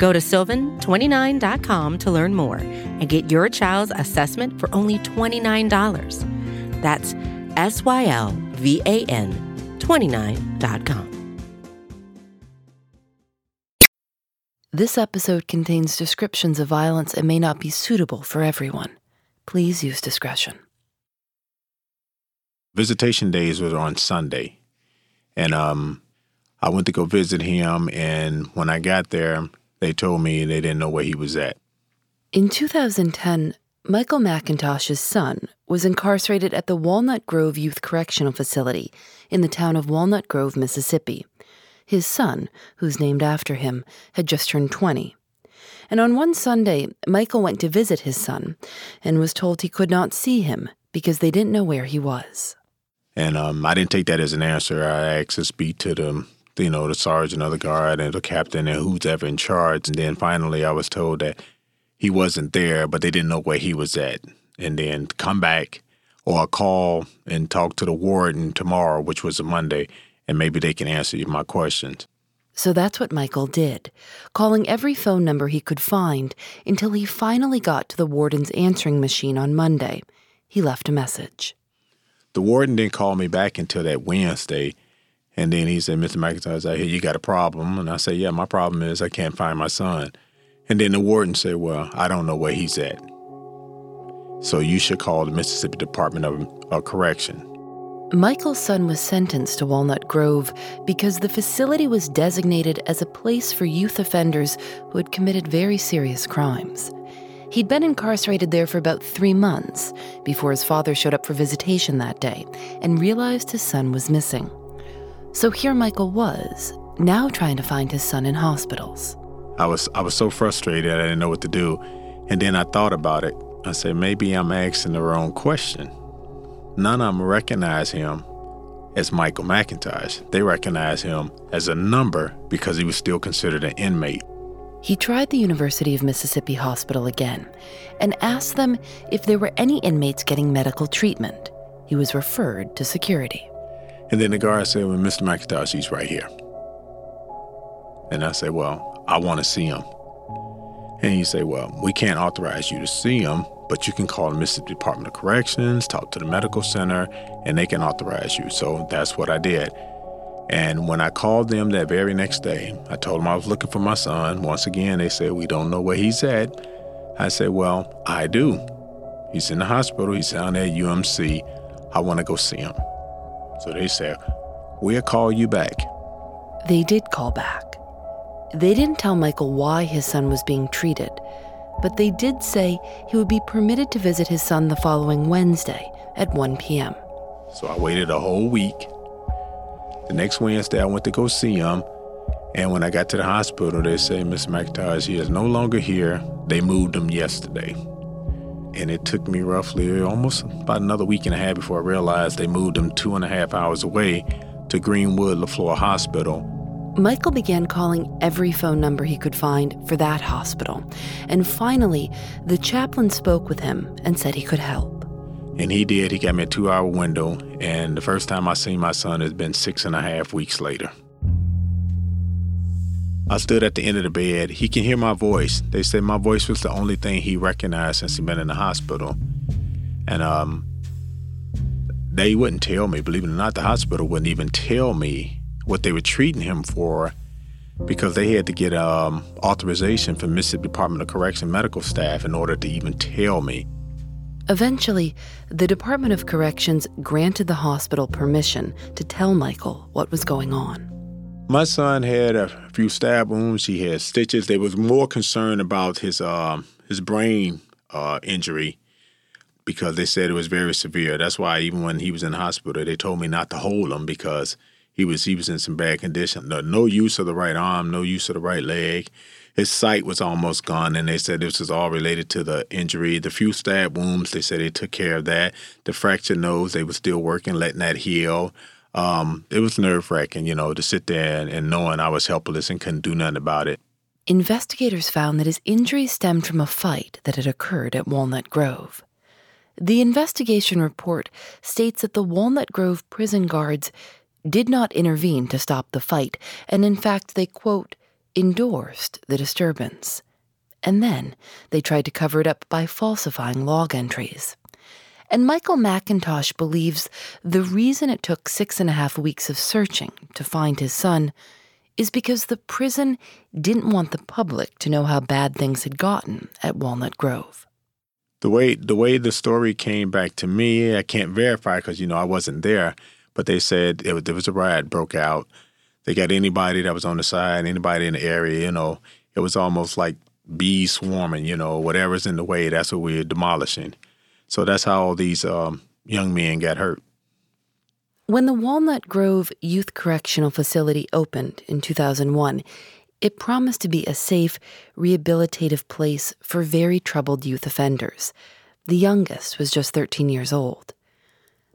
Go to sylvan29.com to learn more and get your child's assessment for only $29. That's S Y L V A N 29.com. This episode contains descriptions of violence and may not be suitable for everyone. Please use discretion. Visitation days was on Sunday. And um, I went to go visit him. And when I got there, they told me they didn't know where he was at. In 2010, Michael McIntosh's son was incarcerated at the Walnut Grove Youth Correctional Facility in the town of Walnut Grove, Mississippi. His son, who's named after him, had just turned 20. And on one Sunday, Michael went to visit his son and was told he could not see him because they didn't know where he was. And um, I didn't take that as an answer. I asked to speak to the, you know, the sergeant or the guard and the captain and who's ever in charge. And then finally, I was told that he wasn't there, but they didn't know where he was at. And then come back or call and talk to the warden tomorrow, which was a Monday, and maybe they can answer you my questions. So that's what Michael did, calling every phone number he could find until he finally got to the warden's answering machine on Monday. He left a message. The warden didn't call me back until that Wednesday. And then he said, Mr. McIntosh, I hear you got a problem. And I said, Yeah, my problem is I can't find my son. And then the warden said, Well, I don't know where he's at. So you should call the Mississippi Department of, of Correction. Michael's son was sentenced to Walnut Grove because the facility was designated as a place for youth offenders who had committed very serious crimes. He'd been incarcerated there for about three months before his father showed up for visitation that day and realized his son was missing. So here Michael was, now trying to find his son in hospitals. I was I was so frustrated I didn't know what to do. And then I thought about it. I said maybe I'm asking the wrong question. None of them recognize him as Michael McIntosh. They recognize him as a number because he was still considered an inmate. He tried the University of Mississippi Hospital again and asked them if there were any inmates getting medical treatment. He was referred to security. And then the guard said, Well, Mr. McIntosh, he's right here. And I said, Well, I want to see him. And he said, Well, we can't authorize you to see him, but you can call the Mississippi Department of Corrections, talk to the medical center, and they can authorize you. So that's what I did. And when I called them that very next day, I told them I was looking for my son. Once again, they said, We don't know where he's at. I said, Well, I do. He's in the hospital. He's down at UMC. I want to go see him. So they said, We'll call you back. They did call back. They didn't tell Michael why his son was being treated, but they did say he would be permitted to visit his son the following Wednesday at 1 p.m. So I waited a whole week. The next Wednesday, I went to go see him. And when I got to the hospital, they say, Mr. McIntosh, he is no longer here. They moved him yesterday. And it took me roughly almost about another week and a half before I realized they moved him two and a half hours away to Greenwood Leflore Hospital. Michael began calling every phone number he could find for that hospital. And finally, the chaplain spoke with him and said he could help. And he did. He got me a two hour window. And the first time I seen my son has been six and a half weeks later. I stood at the end of the bed. He can hear my voice. They said my voice was the only thing he recognized since he'd been in the hospital. And um, they wouldn't tell me, believe it or not, the hospital wouldn't even tell me what they were treating him for because they had to get um, authorization from Mississippi Department of Correction medical staff in order to even tell me. Eventually, the Department of Corrections granted the hospital permission to tell Michael what was going on. My son had a few stab wounds. He had stitches. They was more concerned about his um, his brain uh, injury because they said it was very severe. That's why even when he was in the hospital, they told me not to hold him because he was he was in some bad condition. No, no use of the right arm, no use of the right leg. his sight was almost gone, and they said this was all related to the injury. The few stab wounds, they said they took care of that. The fractured nose, they were still working, letting that heal. Um, it was nerve wracking, you know, to sit there and, and knowing I was helpless and couldn't do nothing about it. Investigators found that his injuries stemmed from a fight that had occurred at Walnut Grove. The investigation report states that the Walnut Grove prison guards did not intervene to stop the fight, and in fact, they, quote, endorsed the disturbance. And then they tried to cover it up by falsifying log entries. And Michael McIntosh believes the reason it took six and a half weeks of searching to find his son is because the prison didn't want the public to know how bad things had gotten at Walnut Grove. The way the way the story came back to me, I can't verify because you know I wasn't there, but they said it there was a riot broke out. They got anybody that was on the side, anybody in the area, you know, it was almost like bees swarming, you know, whatever's in the way, that's what we're demolishing. So that's how all these um, young men got hurt. When the Walnut Grove Youth Correctional Facility opened in 2001, it promised to be a safe, rehabilitative place for very troubled youth offenders. The youngest was just 13 years old.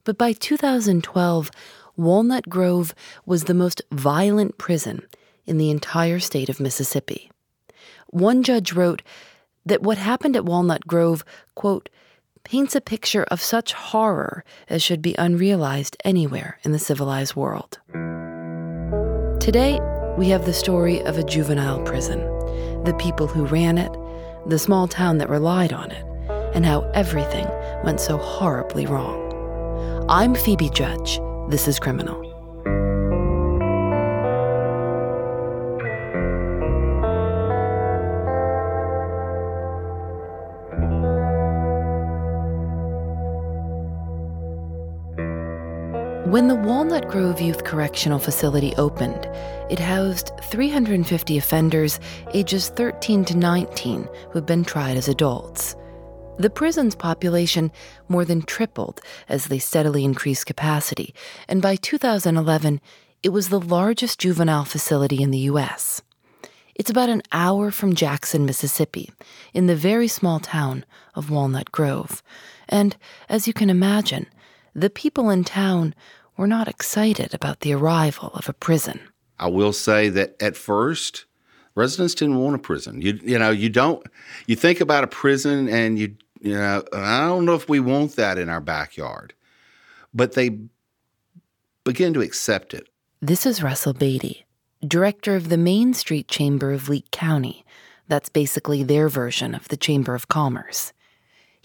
But by 2012, Walnut Grove was the most violent prison in the entire state of Mississippi. One judge wrote that what happened at Walnut Grove, quote, paints a picture of such horror as should be unrealized anywhere in the civilized world. Today, we have the story of a juvenile prison, the people who ran it, the small town that relied on it, and how everything went so horribly wrong. I'm Phoebe Judge. This is Criminal. When the Walnut Grove Youth Correctional Facility opened, it housed 350 offenders ages 13 to 19 who'd been tried as adults. The prison's population more than tripled as they steadily increased capacity, and by 2011, it was the largest juvenile facility in the U.S. It's about an hour from Jackson, Mississippi, in the very small town of Walnut Grove. And as you can imagine, the people in town were not excited about the arrival of a prison. I will say that at first, residents didn't want a prison. You you know you don't you think about a prison and you you know I don't know if we want that in our backyard, but they begin to accept it. This is Russell Beatty, director of the Main Street Chamber of Leake County. That's basically their version of the Chamber of Commerce.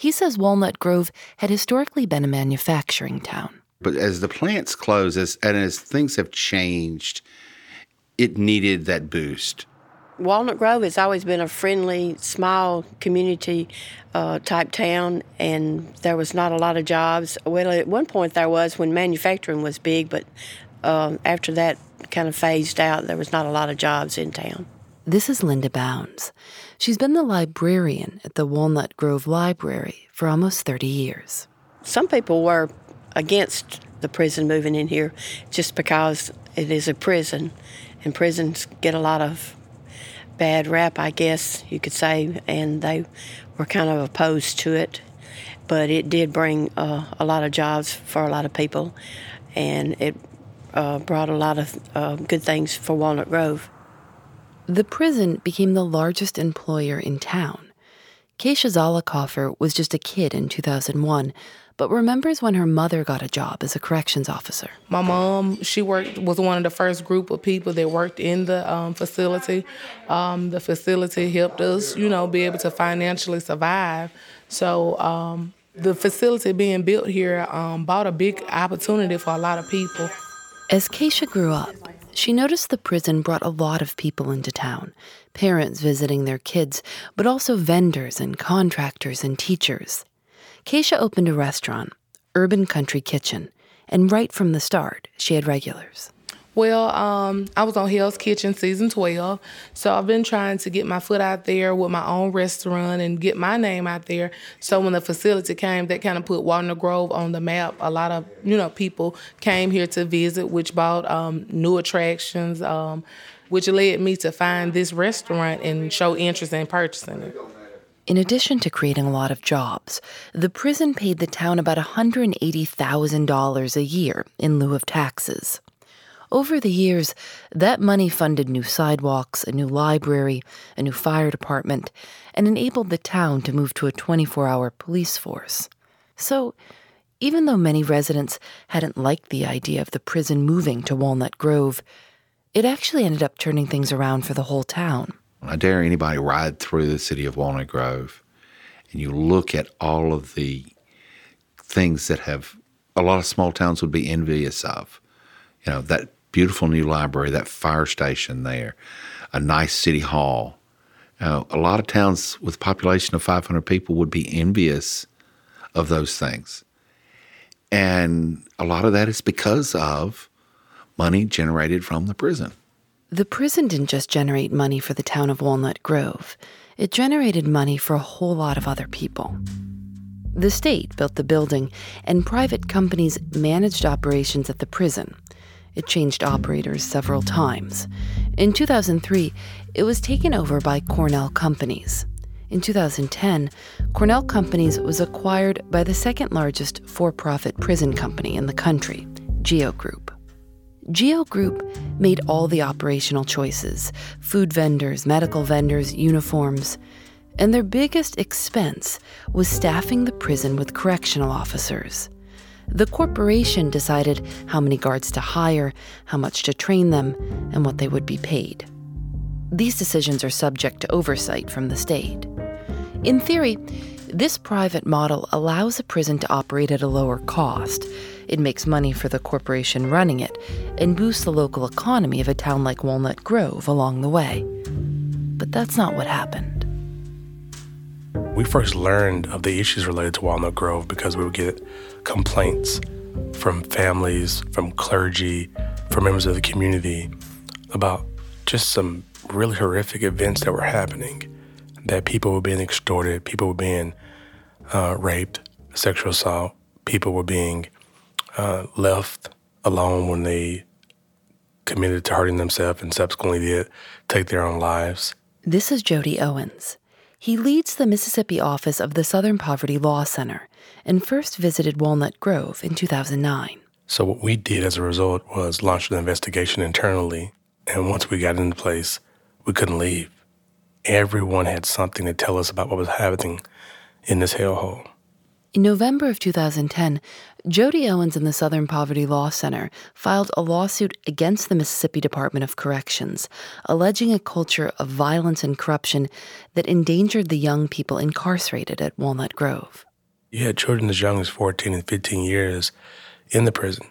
He says Walnut Grove had historically been a manufacturing town. But as the plants closed as, and as things have changed, it needed that boost. Walnut Grove has always been a friendly, small community uh, type town, and there was not a lot of jobs. Well, at one point there was when manufacturing was big, but uh, after that kind of phased out, there was not a lot of jobs in town. This is Linda Bounds. She's been the librarian at the Walnut Grove Library for almost 30 years. Some people were against the prison moving in here just because it is a prison, and prisons get a lot of bad rap, I guess you could say, and they were kind of opposed to it. But it did bring uh, a lot of jobs for a lot of people, and it uh, brought a lot of uh, good things for Walnut Grove. The prison became the largest employer in town. Keisha Zollicoffer was just a kid in 2001, but remembers when her mother got a job as a corrections officer. My mom, she worked was one of the first group of people that worked in the um, facility. Um, the facility helped us, you know, be able to financially survive. So um, the facility being built here um, brought a big opportunity for a lot of people. As Keisha grew up, she noticed the prison brought a lot of people into town parents visiting their kids, but also vendors and contractors and teachers. Keisha opened a restaurant, Urban Country Kitchen, and right from the start, she had regulars. Well, um, I was on Hell's Kitchen season 12, so I've been trying to get my foot out there with my own restaurant and get my name out there. So when the facility came, that kind of put Walnut Grove on the map. A lot of you know people came here to visit, which bought um, new attractions. Um, which led me to find this restaurant and show interest in purchasing it. In addition to creating a lot of jobs, the prison paid the town about $180,000 a year in lieu of taxes. Over the years, that money funded new sidewalks, a new library, a new fire department, and enabled the town to move to a 24 hour police force. So, even though many residents hadn't liked the idea of the prison moving to Walnut Grove, it actually ended up turning things around for the whole town. I dare anybody ride through the city of Walnut Grove and you look at all of the things that have a lot of small towns would be envious of. You know, that beautiful new library, that fire station there, a nice city hall. Uh, a lot of towns with population of 500 people would be envious of those things. And a lot of that is because of money generated from the prison. The prison didn't just generate money for the town of Walnut Grove, it generated money for a whole lot of other people. The state built the building, and private companies managed operations at the prison. It changed operators several times. In 2003, it was taken over by Cornell Companies. In 2010, Cornell Companies was acquired by the second largest for profit prison company in the country, GEO Group. GEO Group made all the operational choices food vendors, medical vendors, uniforms. And their biggest expense was staffing the prison with correctional officers. The corporation decided how many guards to hire, how much to train them, and what they would be paid. These decisions are subject to oversight from the state. In theory, this private model allows a prison to operate at a lower cost. It makes money for the corporation running it and boosts the local economy of a town like Walnut Grove along the way. But that's not what happened. We first learned of the issues related to Walnut Grove because we would get complaints from families, from clergy, from members of the community about just some really horrific events that were happening that people were being extorted, people were being uh, raped, sexual assault, people were being uh, left alone when they committed to hurting themselves and subsequently did take their own lives. This is Jody Owens. He leads the Mississippi office of the Southern Poverty Law Center and first visited Walnut Grove in 2009. So, what we did as a result was launch an investigation internally. And once we got into place, we couldn't leave everyone had something to tell us about what was happening in this hellhole. In November of 2010, Jody Owens and the Southern Poverty Law Center filed a lawsuit against the Mississippi Department of Corrections, alleging a culture of violence and corruption that endangered the young people incarcerated at Walnut Grove. You had children as young as 14 and 15 years in the prison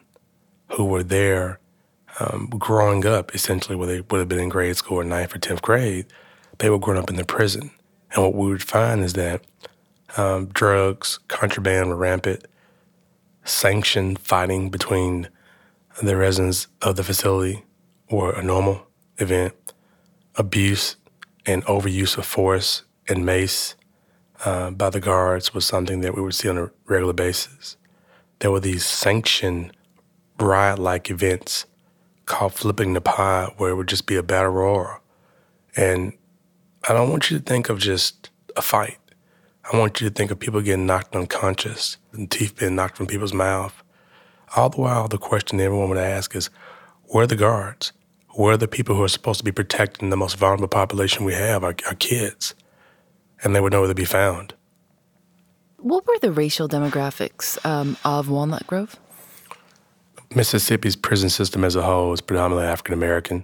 who were there um, growing up, essentially, where they would have been in grade school or ninth or 10th grade they were growing up in the prison. And what we would find is that um, drugs, contraband were rampant, sanctioned fighting between the residents of the facility were a normal event. Abuse and overuse of force and mace uh, by the guards was something that we would see on a regular basis. There were these sanctioned riot like events called flipping the pie, where it would just be a battle royal. And I don't want you to think of just a fight. I want you to think of people getting knocked unconscious and teeth being knocked from people's mouth. All the while, the question everyone would ask is, where are the guards? Where are the people who are supposed to be protecting the most vulnerable population we have, our, our kids? And they would know where to be found. What were the racial demographics um, of Walnut Grove? Mississippi's prison system as a whole is predominantly African American.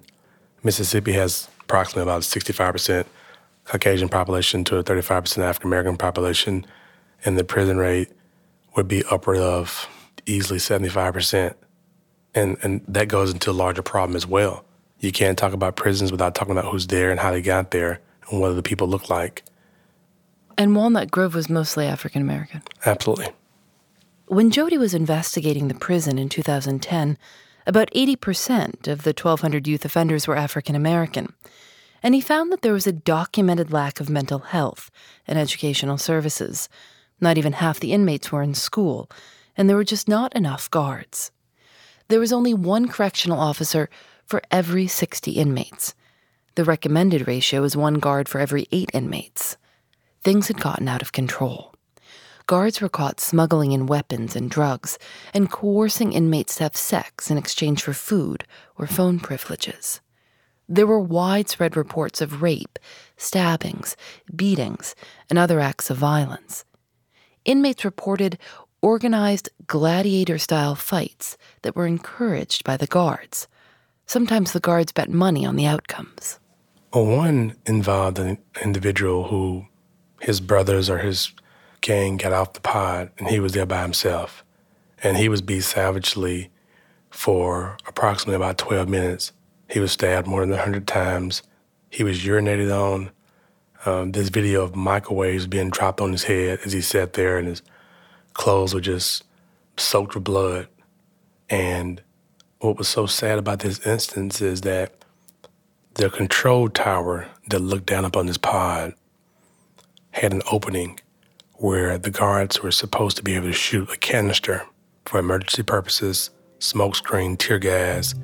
Mississippi has approximately about 65% Caucasian population to a 35% African American population, and the prison rate would be upward of easily 75%. And, and that goes into a larger problem as well. You can't talk about prisons without talking about who's there and how they got there and what the people look like. And Walnut Grove was mostly African American? Absolutely. When Jody was investigating the prison in 2010, about 80% of the 1,200 youth offenders were African American and he found that there was a documented lack of mental health and educational services. Not even half the inmates were in school, and there were just not enough guards. There was only one correctional officer for every 60 inmates, The recommended ratio is one guard for every eight inmates. Things had gotten out of control. Guards were caught smuggling in weapons and drugs and coercing inmates to have sex in exchange for food or phone privileges. There were widespread reports of rape, stabbings, beatings, and other acts of violence. Inmates reported organized gladiator style fights that were encouraged by the guards. Sometimes the guards bet money on the outcomes. Well, one involved an individual who his brothers or his gang got off the pod and he was there by himself. And he was beat savagely for approximately about 12 minutes. He was stabbed more than 100 times. He was urinated on. Um, this video of microwaves being dropped on his head as he sat there and his clothes were just soaked with blood. And what was so sad about this instance is that the control tower that looked down upon this pod had an opening where the guards were supposed to be able to shoot a canister for emergency purposes, smoke screen, tear gas,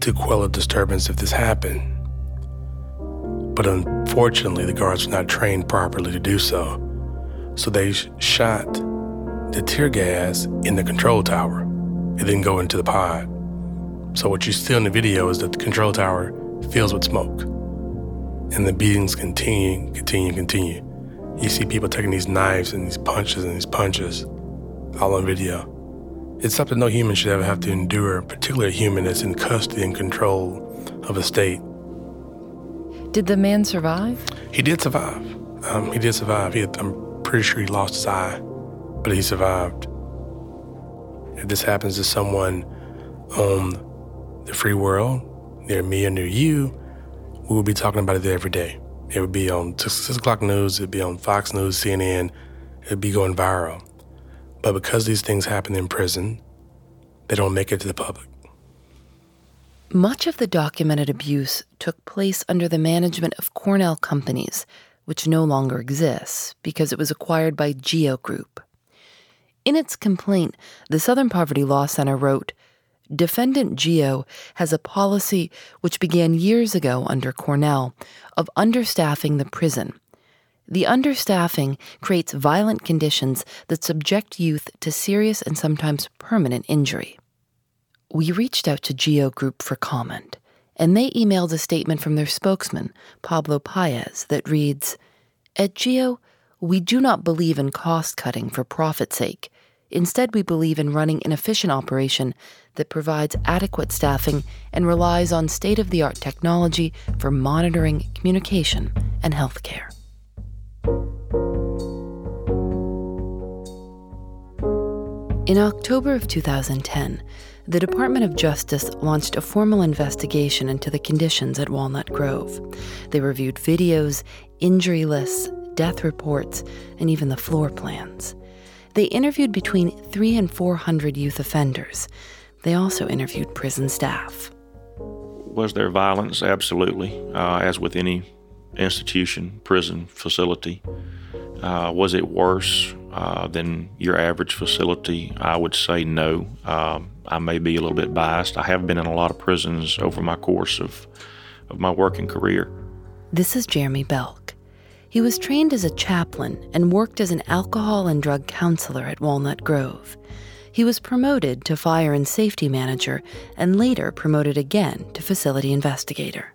to quell a disturbance if this happened. But unfortunately, the guards were not trained properly to do so. So they sh- shot the tear gas in the control tower. It didn't go into the pod. So what you see in the video is that the control tower fills with smoke. And the beatings continue, continue, continue. You see people taking these knives and these punches and these punches all on video. It's something no human should ever have to endure, particularly a human that's in custody and control of a state. Did the man survive? He did survive. Um, he did survive. He had, I'm pretty sure he lost his eye, but he survived. If this happens to someone on the free world, near me or near you, we will be talking about it every day. It would be on 6 o'clock news, it'd be on Fox News, CNN, it'd be going viral. But because these things happen in prison, they don't make it to the public. Much of the documented abuse took place under the management of Cornell Companies, which no longer exists because it was acquired by GEO Group. In its complaint, the Southern Poverty Law Center wrote Defendant Geo has a policy which began years ago under Cornell of understaffing the prison. The understaffing creates violent conditions that subject youth to serious and sometimes permanent injury. We reached out to Geo Group for comment, and they emailed a statement from their spokesman, Pablo Paez, that reads At Geo, we do not believe in cost cutting for profit's sake. Instead, we believe in running an efficient operation that provides adequate staffing and relies on state of the art technology for monitoring, communication, and healthcare. In October of 2010, the Department of Justice launched a formal investigation into the conditions at Walnut Grove. They reviewed videos, injury lists, death reports, and even the floor plans. They interviewed between three and 400 youth offenders. They also interviewed prison staff. Was there violence? Absolutely, uh, as with any institution, prison facility. Uh, was it worse uh, than your average facility? I would say no. Um, I may be a little bit biased. I have been in a lot of prisons over my course of, of my working career. This is Jeremy Belk. He was trained as a chaplain and worked as an alcohol and drug counselor at Walnut Grove. He was promoted to fire and safety manager and later promoted again to facility investigator.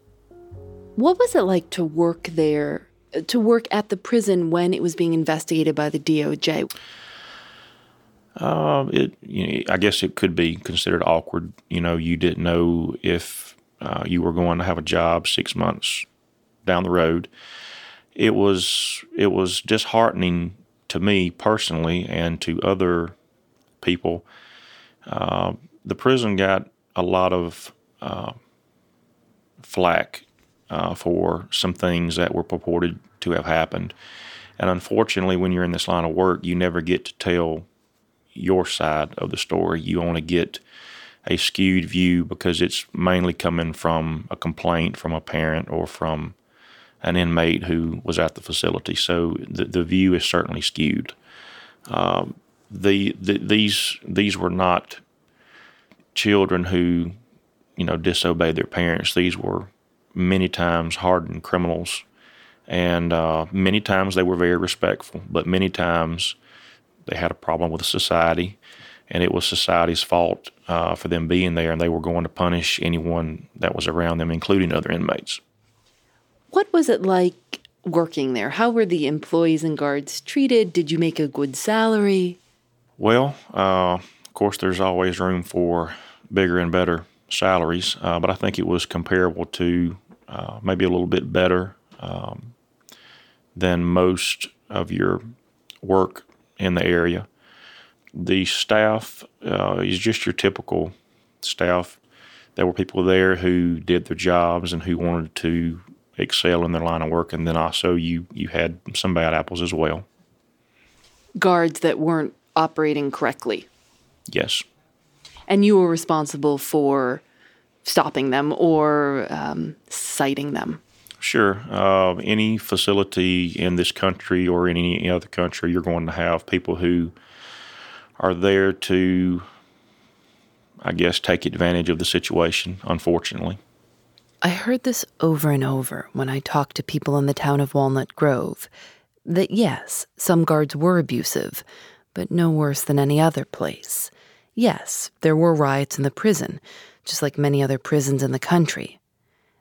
What was it like to work there, to work at the prison when it was being investigated by the DOJ? Uh, it, you know, I guess it could be considered awkward. You know, you didn't know if uh, you were going to have a job six months down the road. It was it was disheartening to me personally and to other people. Uh, the prison got a lot of uh, flack uh, for some things that were purported to have happened. And unfortunately, when you're in this line of work, you never get to tell your side of the story. You only get a skewed view because it's mainly coming from a complaint from a parent or from an inmate who was at the facility. So the, the view is certainly skewed. Um, the, the, these these were not children who you know disobeyed their parents. These were many times hardened criminals, and uh, many times they were very respectful, but many times they had a problem with society, and it was society's fault uh, for them being there, and they were going to punish anyone that was around them, including other inmates. What was it like working there? How were the employees and guards treated? Did you make a good salary? Well, uh, of course, there's always room for bigger and better salaries, uh, but I think it was comparable to uh, maybe a little bit better um, than most of your work in the area. The staff uh, is just your typical staff. There were people there who did their jobs and who wanted to excel in their line of work, and then also you you had some bad apples as well. Guards that weren't operating correctly. Yes. And you were responsible for stopping them or um, citing them. Sure. Uh, any facility in this country or in any other country, you're going to have people who are there to, I guess, take advantage of the situation, unfortunately. I heard this over and over when I talked to people in the town of Walnut Grove that yes, some guards were abusive, but no worse than any other place. Yes, there were riots in the prison, just like many other prisons in the country.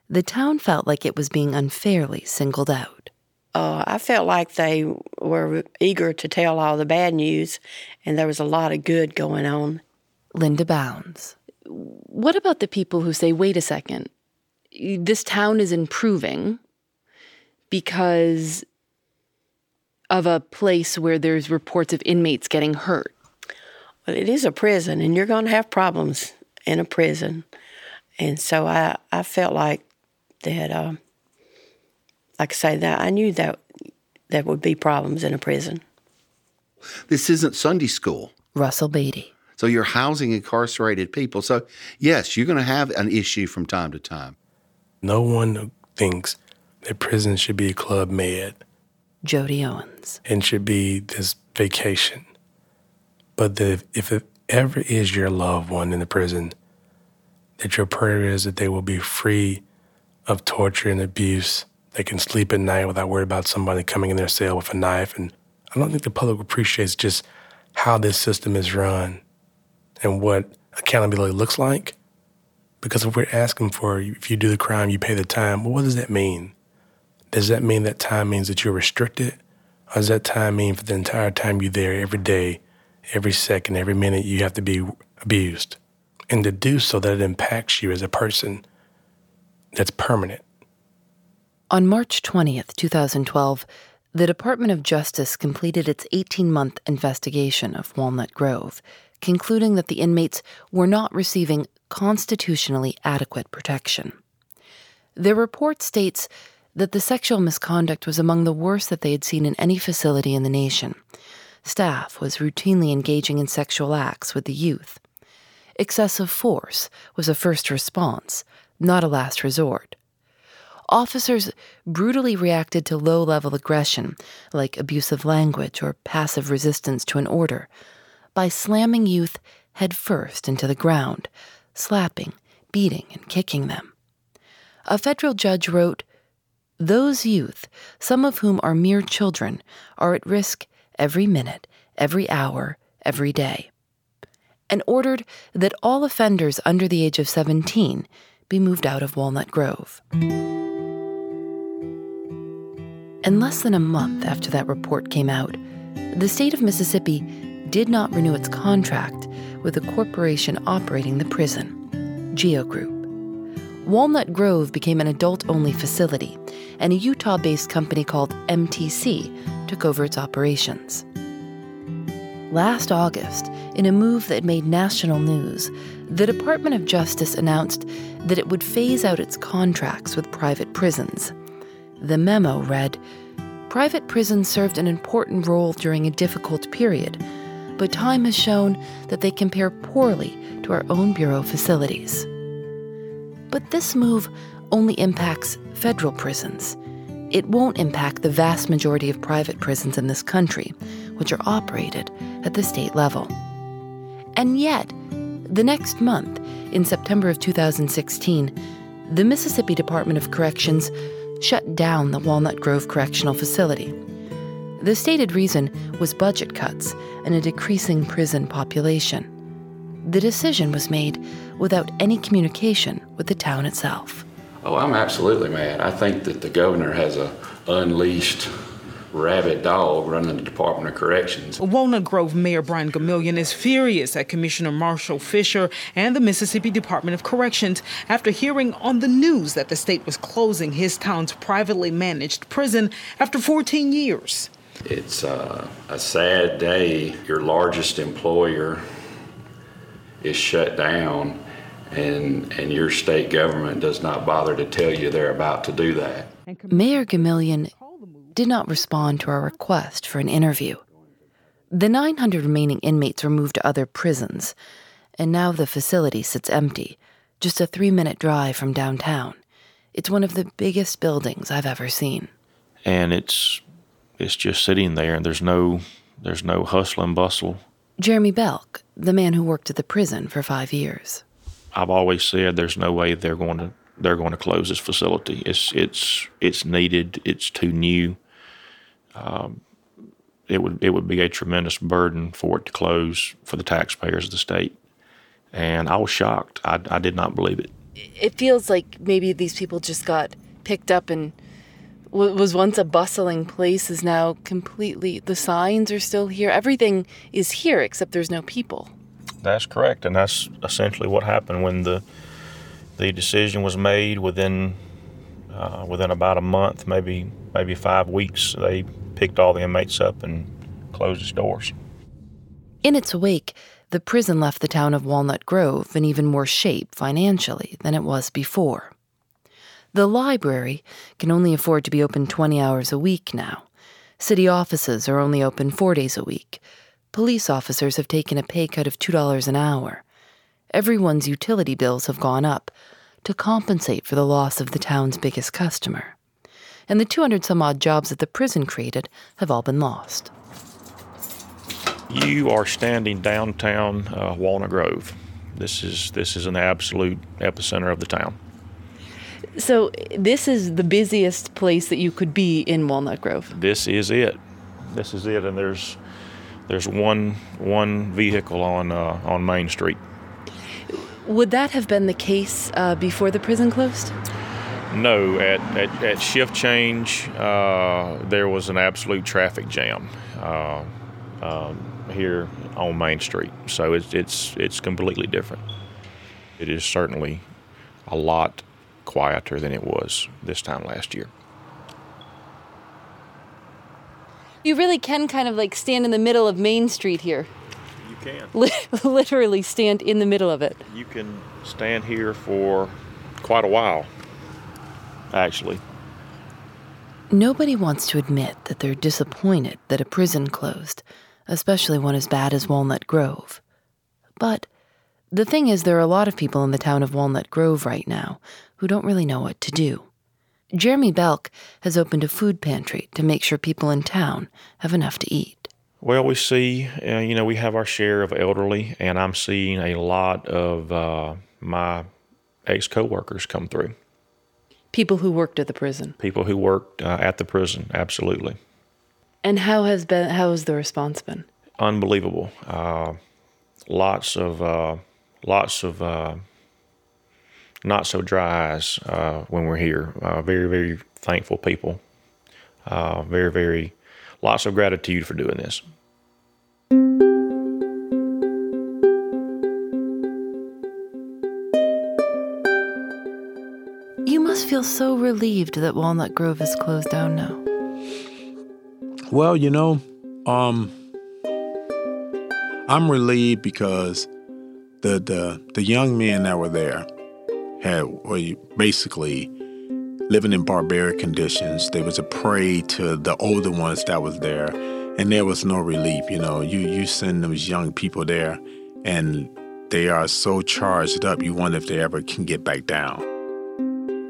The town felt like it was being unfairly singled out. Uh, I felt like they were eager to tell all the bad news, and there was a lot of good going on. Linda Bounds. What about the people who say, wait a second, this town is improving because of a place where there's reports of inmates getting hurt? Well, it is a prison, and you're going to have problems in a prison. And so I, I felt like that, uh, like I say, that I knew that there would be problems in a prison. This isn't Sunday school. Russell Beatty. So you're housing incarcerated people. So, yes, you're going to have an issue from time to time. No one thinks that prison should be a club med. Jody Owens. And should be this vacation. But the, if it ever is your loved one in the prison, that your prayer is that they will be free of torture and abuse. They can sleep at night without worrying about somebody coming in their cell with a knife. And I don't think the public appreciates just how this system is run and what accountability looks like. Because if we're asking for, if you do the crime, you pay the time, well, what does that mean? Does that mean that time means that you're restricted? Or does that time mean for the entire time you're there every day, every second, every minute, you have to be abused? And to do so that it impacts you as a person that's permanent. On March 20th, 2012, the Department of Justice completed its 18 month investigation of Walnut Grove, concluding that the inmates were not receiving constitutionally adequate protection. Their report states that the sexual misconduct was among the worst that they had seen in any facility in the nation. Staff was routinely engaging in sexual acts with the youth. Excessive force was a first response, not a last resort. Officers brutally reacted to low level aggression, like abusive language or passive resistance to an order, by slamming youth headfirst into the ground, slapping, beating, and kicking them. A federal judge wrote Those youth, some of whom are mere children, are at risk every minute, every hour, every day, and ordered that all offenders under the age of 17 be moved out of Walnut Grove. And less than a month after that report came out, the state of Mississippi did not renew its contract with the corporation operating the prison, Geo Group. Walnut Grove became an adult only facility, and a Utah based company called MTC took over its operations. Last August, in a move that made national news, the Department of Justice announced that it would phase out its contracts with private prisons. The memo read Private prisons served an important role during a difficult period, but time has shown that they compare poorly to our own Bureau facilities. But this move only impacts federal prisons. It won't impact the vast majority of private prisons in this country, which are operated at the state level. And yet, the next month, in September of 2016, the Mississippi Department of Corrections shut down the Walnut Grove Correctional Facility. The stated reason was budget cuts and a decreasing prison population. The decision was made without any communication with the town itself. Oh, I'm absolutely mad. I think that the governor has a unleashed rabid dog running the Department of Corrections. Walnut Grove Mayor Brian Gamillion is furious at Commissioner Marshall Fisher and the Mississippi Department of Corrections after hearing on the news that the state was closing his town's privately managed prison after 14 years. It's uh, a sad day. Your largest employer is shut down, and, and your state government does not bother to tell you they're about to do that. Mayor Gamillion did not respond to our request for an interview. The 900 remaining inmates were moved to other prisons, and now the facility sits empty, just a three minute drive from downtown. It's one of the biggest buildings I've ever seen. And it's it's just sitting there, and there's no there's no hustle and bustle. Jeremy Belk, the man who worked at the prison for five years. I've always said there's no way they're going to they're going to close this facility. It's it's it's needed. It's too new. Um, it would it would be a tremendous burden for it to close for the taxpayers of the state. And I was shocked. I, I did not believe it. It feels like maybe these people just got picked up and what was once a bustling place is now completely. The signs are still here. Everything is here except there's no people. That's correct, and that's essentially what happened when the the decision was made within uh, within about a month, maybe maybe five weeks. They picked all the inmates up and closed its doors. In its wake, the prison left the town of Walnut Grove in even more shape financially than it was before. The library can only afford to be open 20 hours a week now. City offices are only open four days a week. Police officers have taken a pay cut of $2 an hour. Everyone's utility bills have gone up to compensate for the loss of the town's biggest customer. And the 200 some odd jobs that the prison created have all been lost. You are standing downtown uh, Walnut Grove. This is this is an absolute epicenter of the town. So this is the busiest place that you could be in Walnut Grove. This is it. This is it, and there's there's one one vehicle on uh, on Main Street. Would that have been the case uh, before the prison closed? No, at, at, at shift change, uh, there was an absolute traffic jam uh, um, here on Main Street. So it's, it's, it's completely different. It is certainly a lot quieter than it was this time last year. You really can kind of like stand in the middle of Main Street here. You can. Literally stand in the middle of it. You can stand here for quite a while, actually. Nobody wants to admit that they're disappointed that a prison closed, especially one as bad as Walnut Grove. But the thing is, there are a lot of people in the town of Walnut Grove right now who don't really know what to do. Jeremy Belk has opened a food pantry to make sure people in town have enough to eat. Well, we see, uh, you know, we have our share of elderly, and I'm seeing a lot of uh, my ex coworkers come through. People who worked at the prison. People who worked uh, at the prison, absolutely. And how has been? How has the response been? Unbelievable. Uh, lots of, uh, lots of uh, not so dry eyes uh, when we're here. Uh, very, very thankful people. Uh, very, very lots of gratitude for doing this. You must feel so relieved that Walnut Grove is closed down now. Well, you know, um, I'm relieved because the the the young men that were there had were basically living in barbaric conditions. They was a prey to the older ones that was there, and there was no relief. You know, you you send those young people there, and they are so charged up. You wonder if they ever can get back down.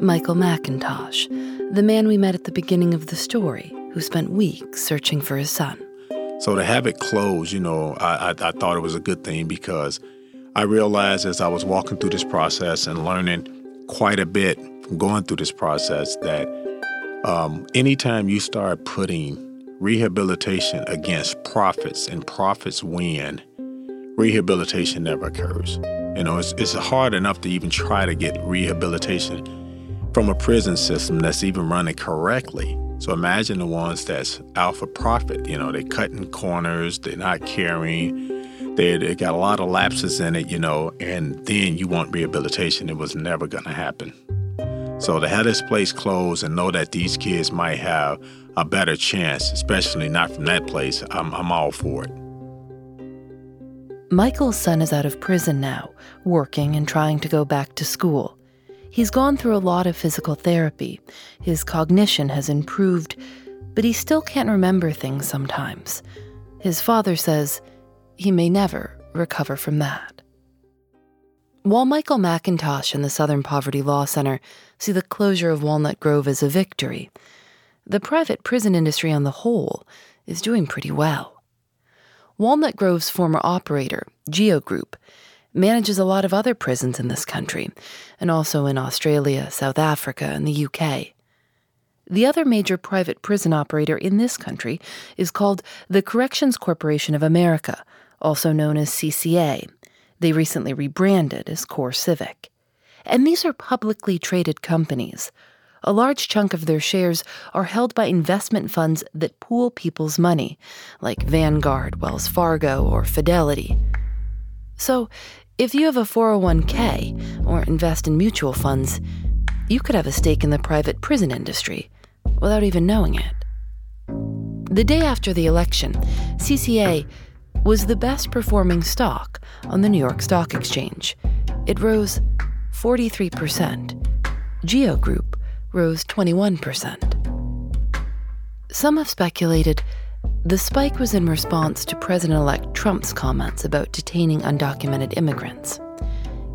Michael McIntosh, the man we met at the beginning of the story, who spent weeks searching for his son. So to have it closed, you know, I, I, I thought it was a good thing because I realized as I was walking through this process and learning quite a bit from going through this process that um, anytime you start putting rehabilitation against profits and profits win, rehabilitation never occurs. You know, it's, it's hard enough to even try to get rehabilitation from a prison system that's even running correctly. So imagine the ones that's out for profit. You know, they're cutting corners, they're not caring, they, they got a lot of lapses in it, you know, and then you want rehabilitation. It was never going to happen. So to have this place closed and know that these kids might have a better chance, especially not from that place, I'm, I'm all for it. Michael's son is out of prison now, working and trying to go back to school. He's gone through a lot of physical therapy. His cognition has improved, but he still can't remember things sometimes. His father says he may never recover from that. While Michael McIntosh and the Southern Poverty Law Center see the closure of Walnut Grove as a victory, the private prison industry on the whole is doing pretty well. Walnut Grove's former operator, Geo Group, manages a lot of other prisons in this country, and also in Australia, South Africa, and the UK. The other major private prison operator in this country is called the Corrections Corporation of America, also known as CCA. They recently rebranded as Core Civic. And these are publicly traded companies, a large chunk of their shares are held by investment funds that pool people's money, like Vanguard, Wells Fargo, or Fidelity. So, if you have a 401k or invest in mutual funds, you could have a stake in the private prison industry without even knowing it. The day after the election, CCA was the best performing stock on the New York Stock Exchange. It rose 43%. Geo Group rose 21%. Some have speculated the spike was in response to President elect Trump's comments about detaining undocumented immigrants.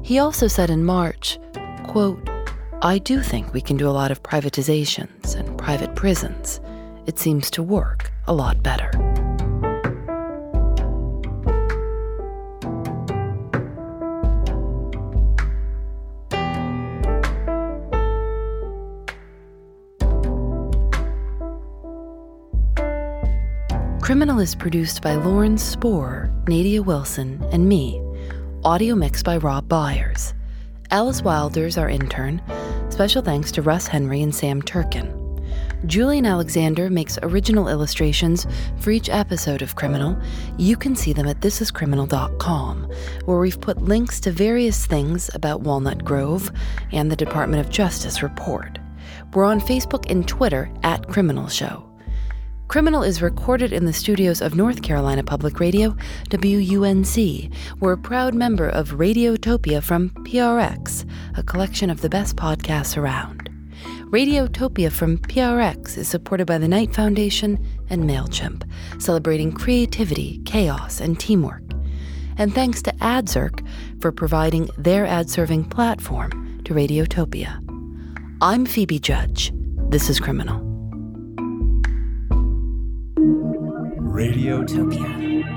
He also said in March, quote, I do think we can do a lot of privatizations and private prisons. It seems to work a lot better. Criminal is produced by Lauren Spohr, Nadia Wilson, and me. Audio mixed by Rob Byers. Alice Wilders, our intern. Special thanks to Russ Henry and Sam Turkin. Julienne Alexander makes original illustrations for each episode of Criminal. You can see them at thisiscriminal.com, where we've put links to various things about Walnut Grove and the Department of Justice report. We're on Facebook and Twitter at Criminal Show. Criminal is recorded in the studios of North Carolina Public Radio, WUNC. We're a proud member of Radiotopia from PRX, a collection of the best podcasts around. Radiotopia from PRX is supported by the Knight Foundation and MailChimp, celebrating creativity, chaos, and teamwork. And thanks to AdZerk for providing their ad serving platform to Radiotopia. I'm Phoebe Judge. This is Criminal. Radiotopia.